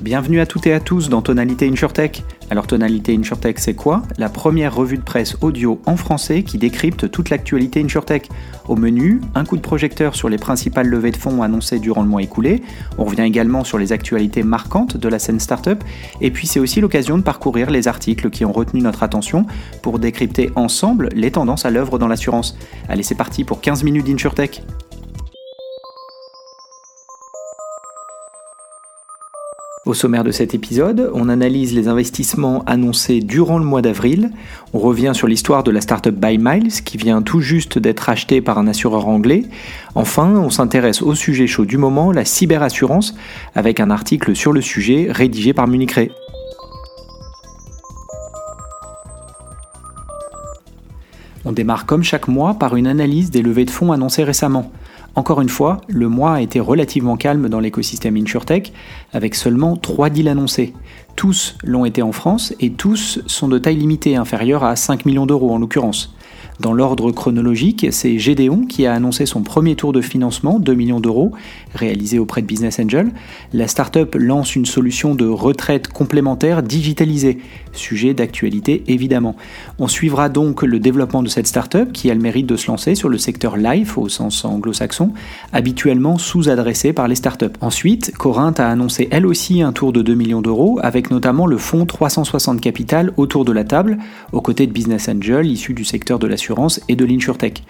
Bienvenue à toutes et à tous dans Tonalité InsurTech. Alors Tonalité InsurTech c'est quoi? La première revue de presse audio en français qui décrypte toute l'actualité InsurTech. Au menu, un coup de projecteur sur les principales levées de fonds annoncées durant le mois écoulé. On revient également sur les actualités marquantes de la scène startup. Et puis c'est aussi l'occasion de parcourir les articles qui ont retenu notre attention pour décrypter ensemble les tendances à l'œuvre dans l'assurance. Allez c'est parti pour 15 minutes d'InsurTech. Au sommaire de cet épisode, on analyse les investissements annoncés durant le mois d'avril, on revient sur l'histoire de la startup Buy Miles qui vient tout juste d'être achetée par un assureur anglais, enfin on s'intéresse au sujet chaud du moment, la cyberassurance, avec un article sur le sujet rédigé par Munich Re. On démarre comme chaque mois par une analyse des levées de fonds annoncées récemment. Encore une fois, le mois a été relativement calme dans l'écosystème InsurTech, avec seulement 3 deals annoncés. Tous l'ont été en France et tous sont de taille limitée, inférieure à 5 millions d'euros en l'occurrence. Dans l'ordre chronologique, c'est Gédéon qui a annoncé son premier tour de financement, 2 millions d'euros, réalisé auprès de Business Angel. La startup lance une solution de retraite complémentaire digitalisée, sujet d'actualité évidemment. On suivra donc le développement de cette startup qui a le mérite de se lancer sur le secteur life au sens anglo-saxon, habituellement sous-adressé par les startups. Ensuite, Corinth a annoncé elle aussi un tour de 2 millions d'euros avec notamment le fonds 360 Capital autour de la table, aux côtés de Business Angel issu du secteur de l'assurance et de l'insurtech.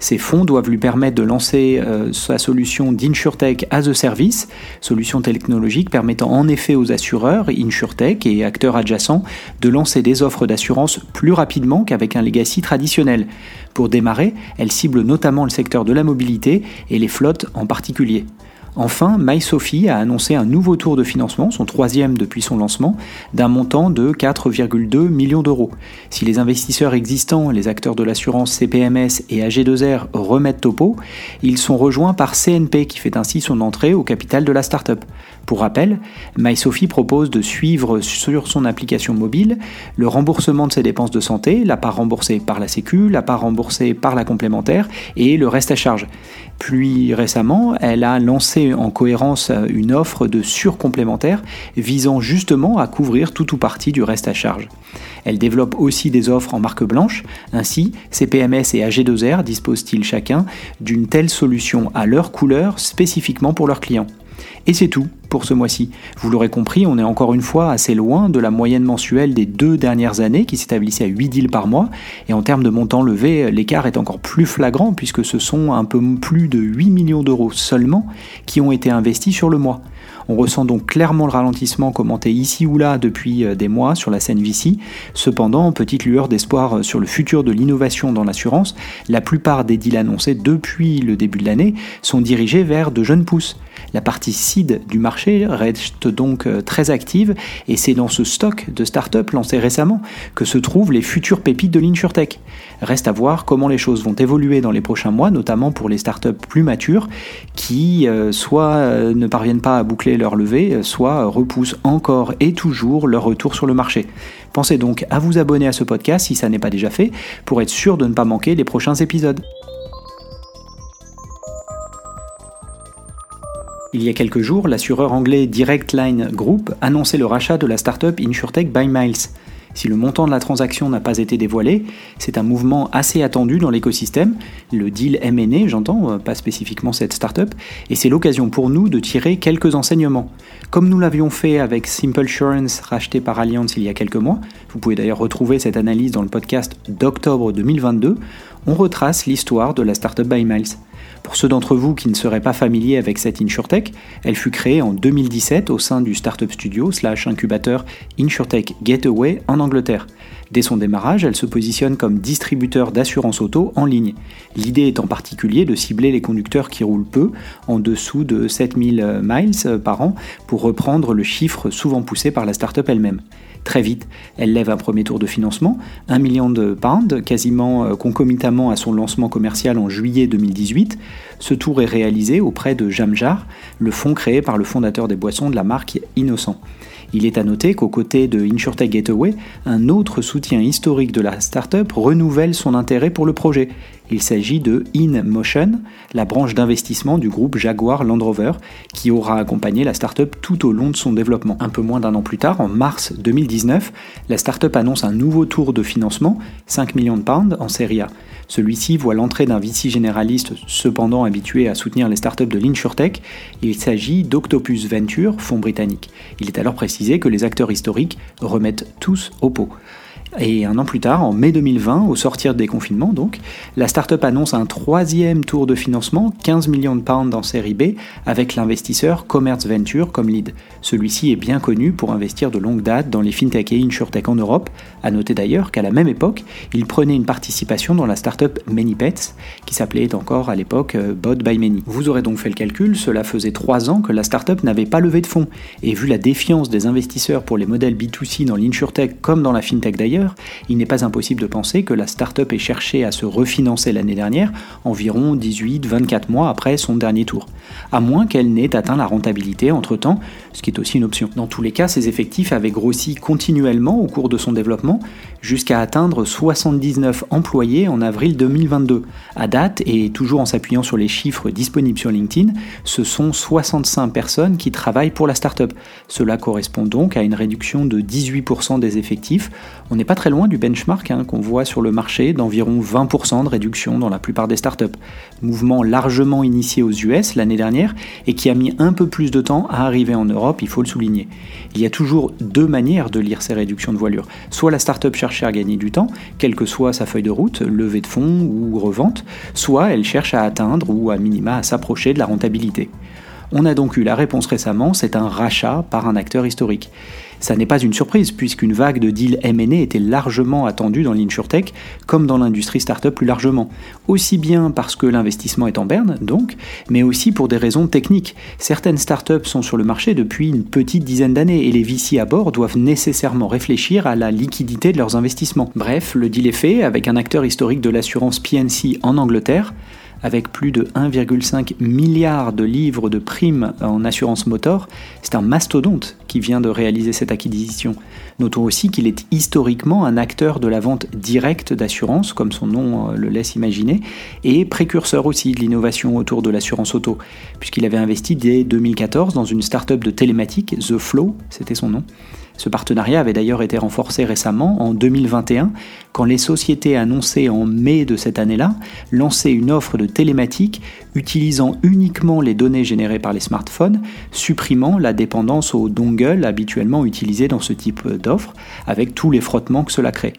Ces fonds doivent lui permettre de lancer euh, sa solution d'insurtech as a service, solution technologique permettant en effet aux assureurs, insurtech et acteurs adjacents de lancer des offres d'assurance plus rapidement qu'avec un legacy traditionnel. Pour démarrer, elle cible notamment le secteur de la mobilité et les flottes en particulier. Enfin, MySophie a annoncé un nouveau tour de financement, son troisième depuis son lancement, d'un montant de 4,2 millions d'euros. Si les investisseurs existants, les acteurs de l'assurance CPMS et AG2R remettent topo, ils sont rejoints par CNP qui fait ainsi son entrée au capital de la startup. Pour rappel, MySophie propose de suivre sur son application mobile le remboursement de ses dépenses de santé, la part remboursée par la Sécu, la part remboursée par la complémentaire et le reste à charge. Puis récemment, elle a lancé en cohérence une offre de surcomplémentaire visant justement à couvrir tout ou partie du reste à charge. Elle développe aussi des offres en marque blanche, ainsi CPMS et AG2R disposent-ils chacun d'une telle solution à leur couleur spécifiquement pour leurs clients? Et c'est tout pour ce mois-ci. Vous l'aurez compris, on est encore une fois assez loin de la moyenne mensuelle des deux dernières années qui s'établissait à 8 deals par mois. Et en termes de montant levé, l'écart est encore plus flagrant puisque ce sont un peu plus de 8 millions d'euros seulement qui ont été investis sur le mois. On ressent donc clairement le ralentissement commenté ici ou là depuis euh, des mois sur la scène VC. Cependant, petite lueur d'espoir euh, sur le futur de l'innovation dans l'assurance, la plupart des deals annoncés depuis le début de l'année sont dirigés vers de jeunes pousses. La partie seed du marché reste donc euh, très active et c'est dans ce stock de startups lancés récemment que se trouvent les futures pépites de l'InsurTech. Reste à voir comment les choses vont évoluer dans les prochains mois, notamment pour les startups plus matures qui euh, soit euh, ne parviennent pas à boucler leur levée, soit repoussent encore et toujours leur retour sur le marché. Pensez donc à vous abonner à ce podcast si ça n'est pas déjà fait pour être sûr de ne pas manquer les prochains épisodes. Il y a quelques jours, l'assureur anglais Direct Line Group annonçait le rachat de la startup InsurTech by Miles. Si le montant de la transaction n'a pas été dévoilé, c'est un mouvement assez attendu dans l'écosystème, le deal M&A, j'entends, euh, pas spécifiquement cette startup, et c'est l'occasion pour nous de tirer quelques enseignements. Comme nous l'avions fait avec Simple Insurance racheté par Allianz il y a quelques mois, vous pouvez d'ailleurs retrouver cette analyse dans le podcast d'octobre 2022, on retrace l'histoire de la startup by Miles. Pour ceux d'entre vous qui ne seraient pas familiers avec cette InsurTech, elle fut créée en 2017 au sein du startup studio slash incubateur InsurTech Gateway en Angleterre. Dès son démarrage, elle se positionne comme distributeur d'assurance auto en ligne. L'idée est en particulier de cibler les conducteurs qui roulent peu, en dessous de 7000 miles par an, pour reprendre le chiffre souvent poussé par la startup elle-même. Très vite, elle lève un premier tour de financement, 1 million de pounds, quasiment euh, concomitamment à son lancement commercial en juillet 2018. Ce tour est réalisé auprès de Jamjar, le fonds créé par le fondateur des boissons de la marque Innocent. Il est à noter qu'aux côtés de InsurTech Gateway, un autre soutien historique de la startup renouvelle son intérêt pour le projet. Il s'agit de InMotion, la branche d'investissement du groupe Jaguar Land Rover, qui aura accompagné la startup tout au long de son développement. Un peu moins d'un an plus tard, en mars 2019, la startup annonce un nouveau tour de financement, 5 millions de pounds en série A. Celui-ci voit l'entrée d'un VC généraliste cependant habitué à soutenir les startups de l'InsurTech. Il s'agit d'Octopus Venture, fonds britannique. Il est alors précisé que les acteurs historiques remettent tous au pot. Et un an plus tard, en mai 2020, au sortir des confinements donc, la startup annonce un troisième tour de financement, 15 millions de pounds en série B, avec l'investisseur Commerce Venture comme lead. Celui-ci est bien connu pour investir de longue date dans les fintech et insurtech en Europe. À noter d'ailleurs qu'à la même époque, il prenait une participation dans la startup ManyPets, qui s'appelait encore à l'époque euh, Bot by Many. Vous aurez donc fait le calcul, cela faisait trois ans que la startup n'avait pas levé de fonds. Et vu la défiance des investisseurs pour les modèles B2C dans l'insurtech comme dans la fintech d'ailleurs, il n'est pas impossible de penser que la startup ait cherché à se refinancer l'année dernière, environ 18-24 mois après son dernier tour, à moins qu'elle n'ait atteint la rentabilité entre-temps, ce qui est aussi une option. Dans tous les cas, ses effectifs avaient grossi continuellement au cours de son développement, jusqu'à atteindre 79 employés en avril 2022. À date, et toujours en s'appuyant sur les chiffres disponibles sur LinkedIn, ce sont 65 personnes qui travaillent pour la startup. Cela correspond donc à une réduction de 18% des effectifs. On n'est pas très loin du benchmark hein, qu'on voit sur le marché d'environ 20% de réduction dans la plupart des startups. Mouvement largement initié aux US l'année dernière et qui a mis un peu plus de temps à arriver en Europe, il faut le souligner. Il y a toujours deux manières de lire ces réductions de voilure. Soit la startup cherche à gagner du temps, quelle que soit sa feuille de route, levée de fonds ou revente, soit elle cherche à atteindre ou à minima à s'approcher de la rentabilité. On a donc eu la réponse récemment, c'est un rachat par un acteur historique. Ça n'est pas une surprise, puisqu'une vague de deals M&A était largement attendue dans l'insurtech, comme dans l'industrie startup plus largement. Aussi bien parce que l'investissement est en berne, donc, mais aussi pour des raisons techniques. Certaines startups sont sur le marché depuis une petite dizaine d'années, et les VC à bord doivent nécessairement réfléchir à la liquidité de leurs investissements. Bref, le deal est fait avec un acteur historique de l'assurance PNC en Angleterre, avec plus de 1,5 milliard de livres de primes en assurance motor, c'est un mastodonte qui vient de réaliser cette acquisition. Notons aussi qu'il est historiquement un acteur de la vente directe d'assurance, comme son nom euh, le laisse imaginer, et précurseur aussi de l'innovation autour de l'assurance auto, puisqu'il avait investi dès 2014 dans une start-up de télématique, The Flow, c'était son nom, ce partenariat avait d'ailleurs été renforcé récemment, en 2021, quand les sociétés annoncées en mai de cette année-là lançaient une offre de télématique utilisant uniquement les données générées par les smartphones, supprimant la dépendance au dongle habituellement utilisé dans ce type d'offre, avec tous les frottements que cela crée.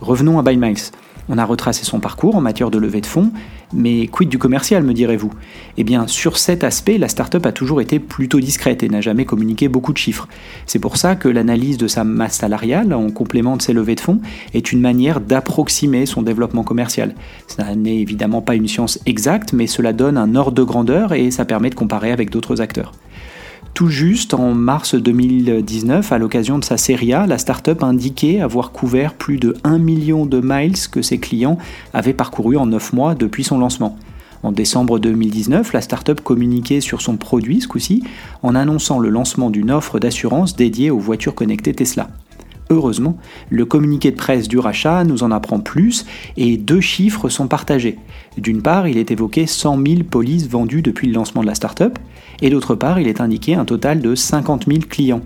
Revenons à BuyMiles. On a retracé son parcours en matière de levée de fonds, mais quid du commercial, me direz-vous? Eh bien, sur cet aspect, la startup a toujours été plutôt discrète et n'a jamais communiqué beaucoup de chiffres. C'est pour ça que l'analyse de sa masse salariale, en complément de ses levées de fonds, est une manière d'approximer son développement commercial. Ce n'est évidemment pas une science exacte, mais cela donne un ordre de grandeur et ça permet de comparer avec d'autres acteurs. Tout juste en mars 2019, à l'occasion de sa série A, la startup indiquait avoir couvert plus de 1 million de miles que ses clients avaient parcouru en 9 mois depuis son lancement. En décembre 2019, la startup communiquait sur son produit, ce coup-ci, en annonçant le lancement d'une offre d'assurance dédiée aux voitures connectées Tesla. Heureusement, le communiqué de presse du rachat nous en apprend plus et deux chiffres sont partagés. D'une part, il est évoqué 100 000 polices vendues depuis le lancement de la startup, et d'autre part, il est indiqué un total de 50 000 clients.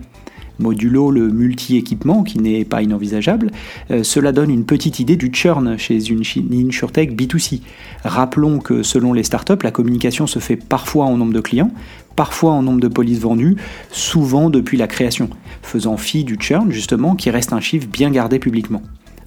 Modulo le multi-équipement, qui n'est pas inenvisageable, euh, cela donne une petite idée du churn chez une InsurTech B2C. Rappelons que selon les startups, la communication se fait parfois en nombre de clients, parfois en nombre de polices vendues, souvent depuis la création, faisant fi du churn justement, qui reste un chiffre bien gardé publiquement.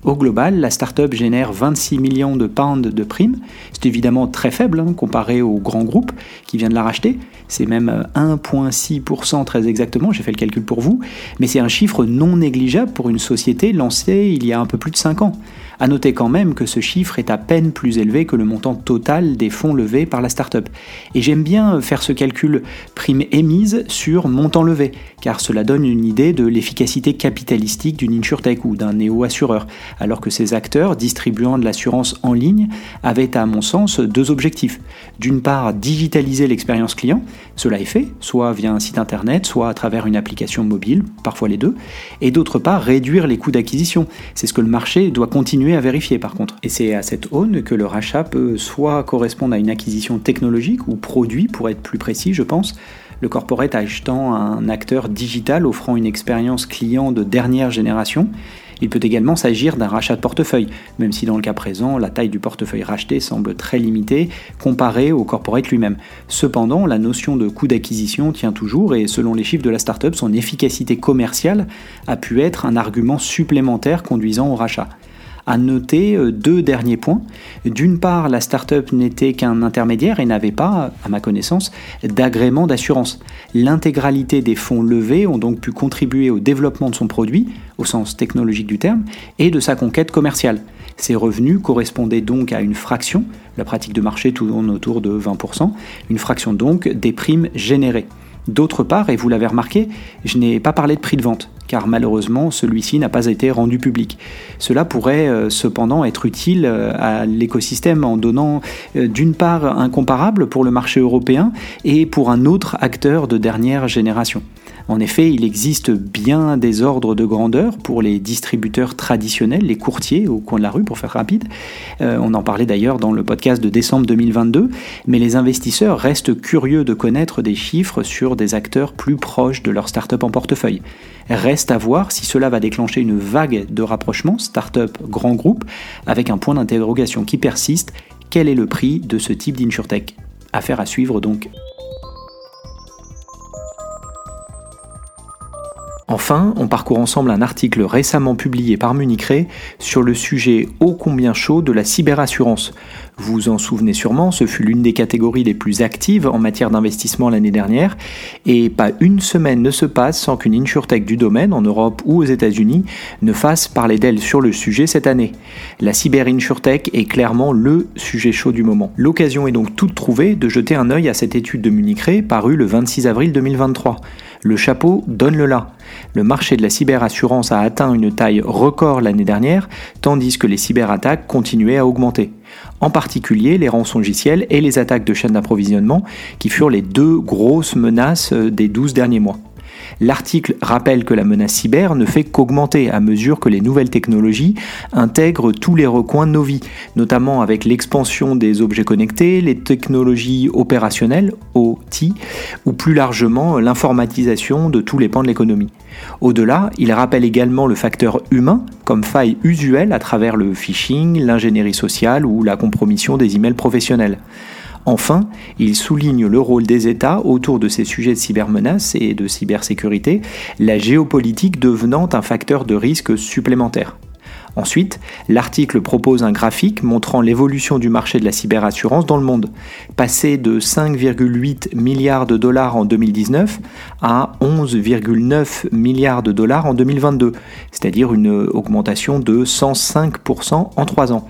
Au global, la startup génère 26 millions de pounds de primes. C'est évidemment très faible hein, comparé au grand groupe qui vient de la racheter. C'est même 1,6% très exactement, j'ai fait le calcul pour vous. Mais c'est un chiffre non négligeable pour une société lancée il y a un peu plus de 5 ans. A noter quand même que ce chiffre est à peine plus élevé que le montant total des fonds levés par la startup. Et j'aime bien faire ce calcul prime émise sur montant levé, car cela donne une idée de l'efficacité capitalistique d'une insurtech ou d'un néo-assureur, alors que ces acteurs distribuant de l'assurance en ligne avaient à mon sens deux objectifs. D'une part, digitaliser l'expérience client, cela est fait, soit via un site internet, soit à travers une application mobile, parfois les deux, et d'autre part, réduire les coûts d'acquisition. C'est ce que le marché doit continuer à vérifier par contre. Et c'est à cette aune que le rachat peut soit correspondre à une acquisition technologique ou produit, pour être plus précis, je pense, le corporate achetant un acteur digital offrant une expérience client de dernière génération. Il peut également s'agir d'un rachat de portefeuille, même si dans le cas présent, la taille du portefeuille racheté semble très limitée comparée au corporate lui-même. Cependant, la notion de coût d'acquisition tient toujours et selon les chiffres de la startup, son efficacité commerciale a pu être un argument supplémentaire conduisant au rachat à noter euh, deux derniers points. D'une part, la startup n'était qu'un intermédiaire et n'avait pas, à ma connaissance, d'agrément d'assurance. L'intégralité des fonds levés ont donc pu contribuer au développement de son produit, au sens technologique du terme, et de sa conquête commerciale. Ces revenus correspondaient donc à une fraction, la pratique de marché tourne autour de 20%, une fraction donc des primes générées. D'autre part, et vous l'avez remarqué, je n'ai pas parlé de prix de vente, car malheureusement celui-ci n'a pas été rendu public. Cela pourrait euh, cependant être utile euh, à l'écosystème en donnant euh, d'une part un comparable pour le marché européen et pour un autre acteur de dernière génération. En effet, il existe bien des ordres de grandeur pour les distributeurs traditionnels, les courtiers au coin de la rue, pour faire rapide. Euh, on en parlait d'ailleurs dans le podcast de décembre 2022, mais les investisseurs restent curieux de connaître des chiffres sur des acteurs plus proches de leur start-up en portefeuille. Reste à voir si cela va déclencher une vague de rapprochement start-up grand groupe avec un point d'interrogation qui persiste. Quel est le prix de ce type d'insurtech? Affaire à suivre donc. Enfin, on parcourt ensemble un article récemment publié par Municré sur le sujet ô combien chaud de la cyberassurance. Vous vous en souvenez sûrement, ce fut l'une des catégories les plus actives en matière d'investissement l'année dernière, et pas une semaine ne se passe sans qu'une insurtech du domaine, en Europe ou aux États-Unis, ne fasse parler d'elle sur le sujet cette année. La cyber-insurtech est clairement le sujet chaud du moment. L'occasion est donc toute trouvée de jeter un œil à cette étude de Municré parue le 26 avril 2023. Le chapeau donne le là. Le marché de la cyberassurance a atteint une taille record l'année dernière, tandis que les cyberattaques continuaient à augmenter. En particulier les rançongiciels et les attaques de chaînes d'approvisionnement, qui furent les deux grosses menaces des 12 derniers mois. L'article rappelle que la menace cyber ne fait qu'augmenter à mesure que les nouvelles technologies intègrent tous les recoins de nos vies, notamment avec l'expansion des objets connectés, les technologies opérationnelles, OT, ou plus largement l'informatisation de tous les pans de l'économie. Au-delà, il rappelle également le facteur humain comme faille usuelle à travers le phishing, l'ingénierie sociale ou la compromission des emails professionnels. Enfin, il souligne le rôle des États autour de ces sujets de cybermenaces et de cybersécurité, la géopolitique devenant un facteur de risque supplémentaire. Ensuite, l'article propose un graphique montrant l'évolution du marché de la cyberassurance dans le monde, passé de 5,8 milliards de dollars en 2019 à 11,9 milliards de dollars en 2022, c'est-à-dire une augmentation de 105% en 3 ans.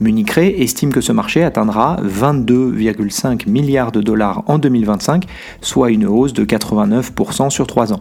Municré estime que ce marché atteindra 22,5 milliards de dollars en 2025, soit une hausse de 89% sur 3 ans.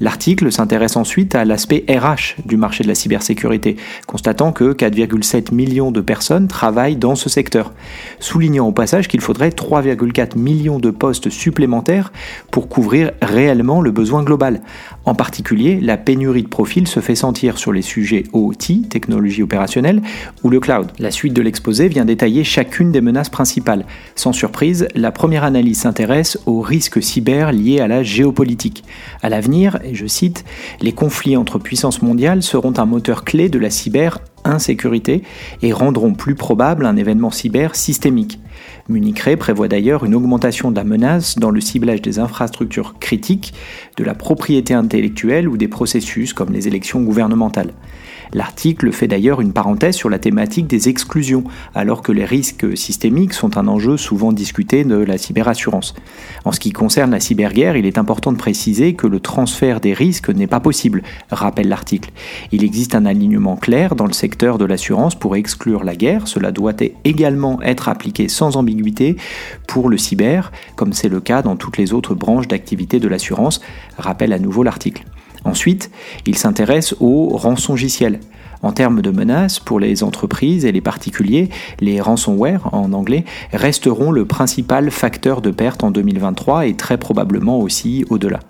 L'article s'intéresse ensuite à l'aspect RH du marché de la cybersécurité, constatant que 4,7 millions de personnes travaillent dans ce secteur, soulignant au passage qu'il faudrait 3,4 millions de postes supplémentaires pour couvrir réellement le besoin global. En particulier, la pénurie de profils se fait sentir sur les sujets OT, technologie opérationnelle, ou le cloud. La suite de l'exposé vient détailler chacune des menaces principales. Sans surprise, la première analyse s'intéresse aux risques cyber liés à la géopolitique. À l'avenir, et je cite, les conflits entre puissances mondiales seront un moteur clé de la cyber insécurité et rendront plus probable un événement cyber systémique. Municré prévoit d'ailleurs une augmentation de la menace dans le ciblage des infrastructures critiques, de la propriété intellectuelle ou des processus comme les élections gouvernementales. L'article fait d'ailleurs une parenthèse sur la thématique des exclusions, alors que les risques systémiques sont un enjeu souvent discuté de la cyberassurance. En ce qui concerne la cyberguerre, il est important de préciser que le transfert des risques n'est pas possible, rappelle l'article. Il existe un alignement clair dans le secteur de l'assurance pour exclure la guerre, cela doit également être appliqué sans ambiguïté pour le cyber, comme c'est le cas dans toutes les autres branches d'activité de l'assurance, rappelle à nouveau l'article. Ensuite, il s'intéresse aux rançongiciels. En termes de menaces pour les entreprises et les particuliers, les ransomware en anglais resteront le principal facteur de perte en 2023 et très probablement aussi au-delà.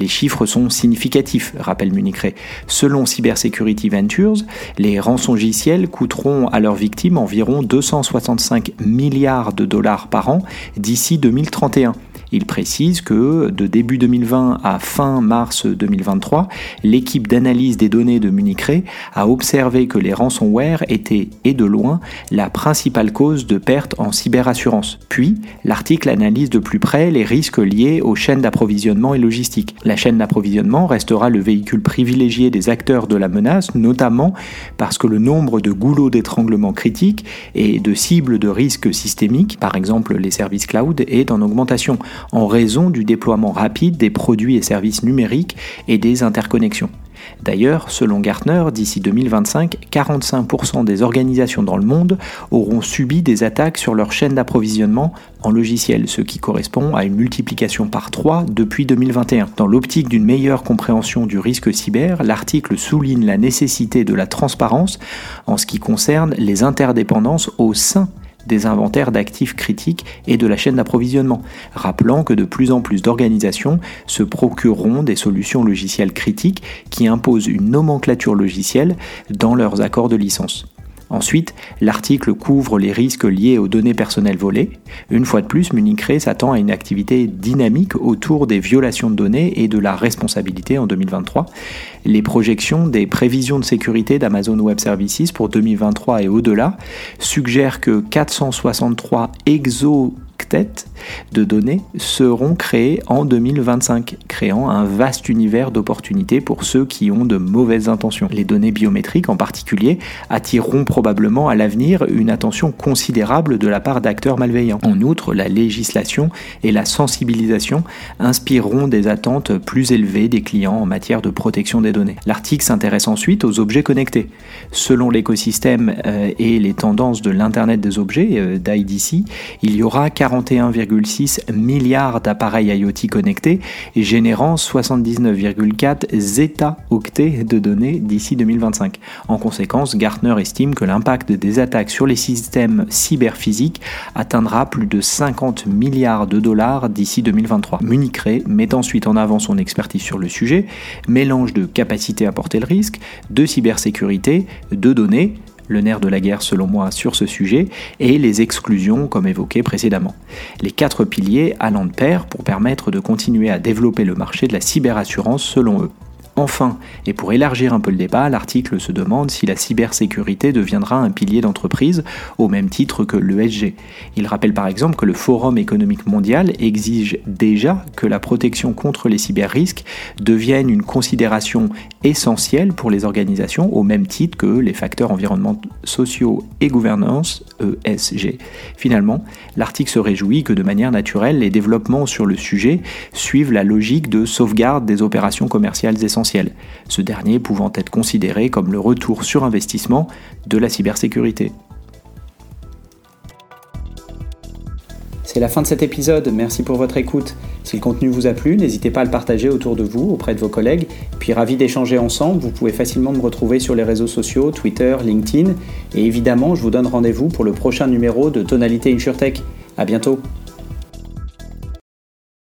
Les chiffres sont significatifs, rappelle Municré. Selon Cybersecurity Ventures, les rançongiciels coûteront à leurs victimes environ 265 milliards de dollars par an d'ici 2031 il précise que de début 2020 à fin mars 2023, l'équipe d'analyse des données de Municré a observé que les ransomware étaient, et de loin, la principale cause de perte en cyberassurance. Puis, l'article analyse de plus près les risques liés aux chaînes d'approvisionnement et logistique. La chaîne d'approvisionnement restera le véhicule privilégié des acteurs de la menace, notamment parce que le nombre de goulots d'étranglement critiques et de cibles de risques systémiques, par exemple les services cloud, est en augmentation en raison du déploiement rapide des produits et services numériques et des interconnexions. D'ailleurs, selon Gartner, d'ici 2025, 45% des organisations dans le monde auront subi des attaques sur leur chaîne d'approvisionnement en logiciel, ce qui correspond à une multiplication par 3 depuis 2021. Dans l'optique d'une meilleure compréhension du risque cyber, l'article souligne la nécessité de la transparence en ce qui concerne les interdépendances au sein des inventaires d'actifs critiques et de la chaîne d'approvisionnement, rappelant que de plus en plus d'organisations se procureront des solutions logicielles critiques qui imposent une nomenclature logicielle dans leurs accords de licence. Ensuite, l'article couvre les risques liés aux données personnelles volées. Une fois de plus, Municré s'attend à une activité dynamique autour des violations de données et de la responsabilité en 2023. Les projections des prévisions de sécurité d'Amazon Web Services pour 2023 et au-delà suggèrent que 463 exo de données seront créées en 2025, créant un vaste univers d'opportunités pour ceux qui ont de mauvaises intentions. Les données biométriques en particulier attireront probablement à l'avenir une attention considérable de la part d'acteurs malveillants. En outre, la législation et la sensibilisation inspireront des attentes plus élevées des clients en matière de protection des données. L'article s'intéresse ensuite aux objets connectés. Selon l'écosystème euh, et les tendances de l'Internet des objets euh, d'IDC, il y aura 41,6 milliards d'appareils IoT connectés, générant 79,4 zeta-octets de données d'ici 2025. En conséquence, Gartner estime que l'impact des attaques sur les systèmes cyberphysiques atteindra plus de 50 milliards de dollars d'ici 2023. Municré met ensuite en avant son expertise sur le sujet, mélange de capacité à porter le risque, de cybersécurité, de données, le nerf de la guerre selon moi sur ce sujet, et les exclusions comme évoqué précédemment. Les quatre piliers allant de pair pour permettre de continuer à développer le marché de la cyberassurance selon eux. Enfin, et pour élargir un peu le débat, l'article se demande si la cybersécurité deviendra un pilier d'entreprise au même titre que l'ESG. Il rappelle par exemple que le Forum économique mondial exige déjà que la protection contre les cyberrisques devienne une considération essentielle pour les organisations au même titre que les facteurs environnementaux, sociaux et gouvernance ESG. Finalement, l'article se réjouit que de manière naturelle, les développements sur le sujet suivent la logique de sauvegarde des opérations commerciales essentielles ce dernier pouvant être considéré comme le retour sur investissement de la cybersécurité. C'est la fin de cet épisode, merci pour votre écoute. Si le contenu vous a plu, n'hésitez pas à le partager autour de vous, auprès de vos collègues. Puis ravi d'échanger ensemble, vous pouvez facilement me retrouver sur les réseaux sociaux, Twitter, LinkedIn. Et évidemment, je vous donne rendez-vous pour le prochain numéro de Tonalité InsurTech. A bientôt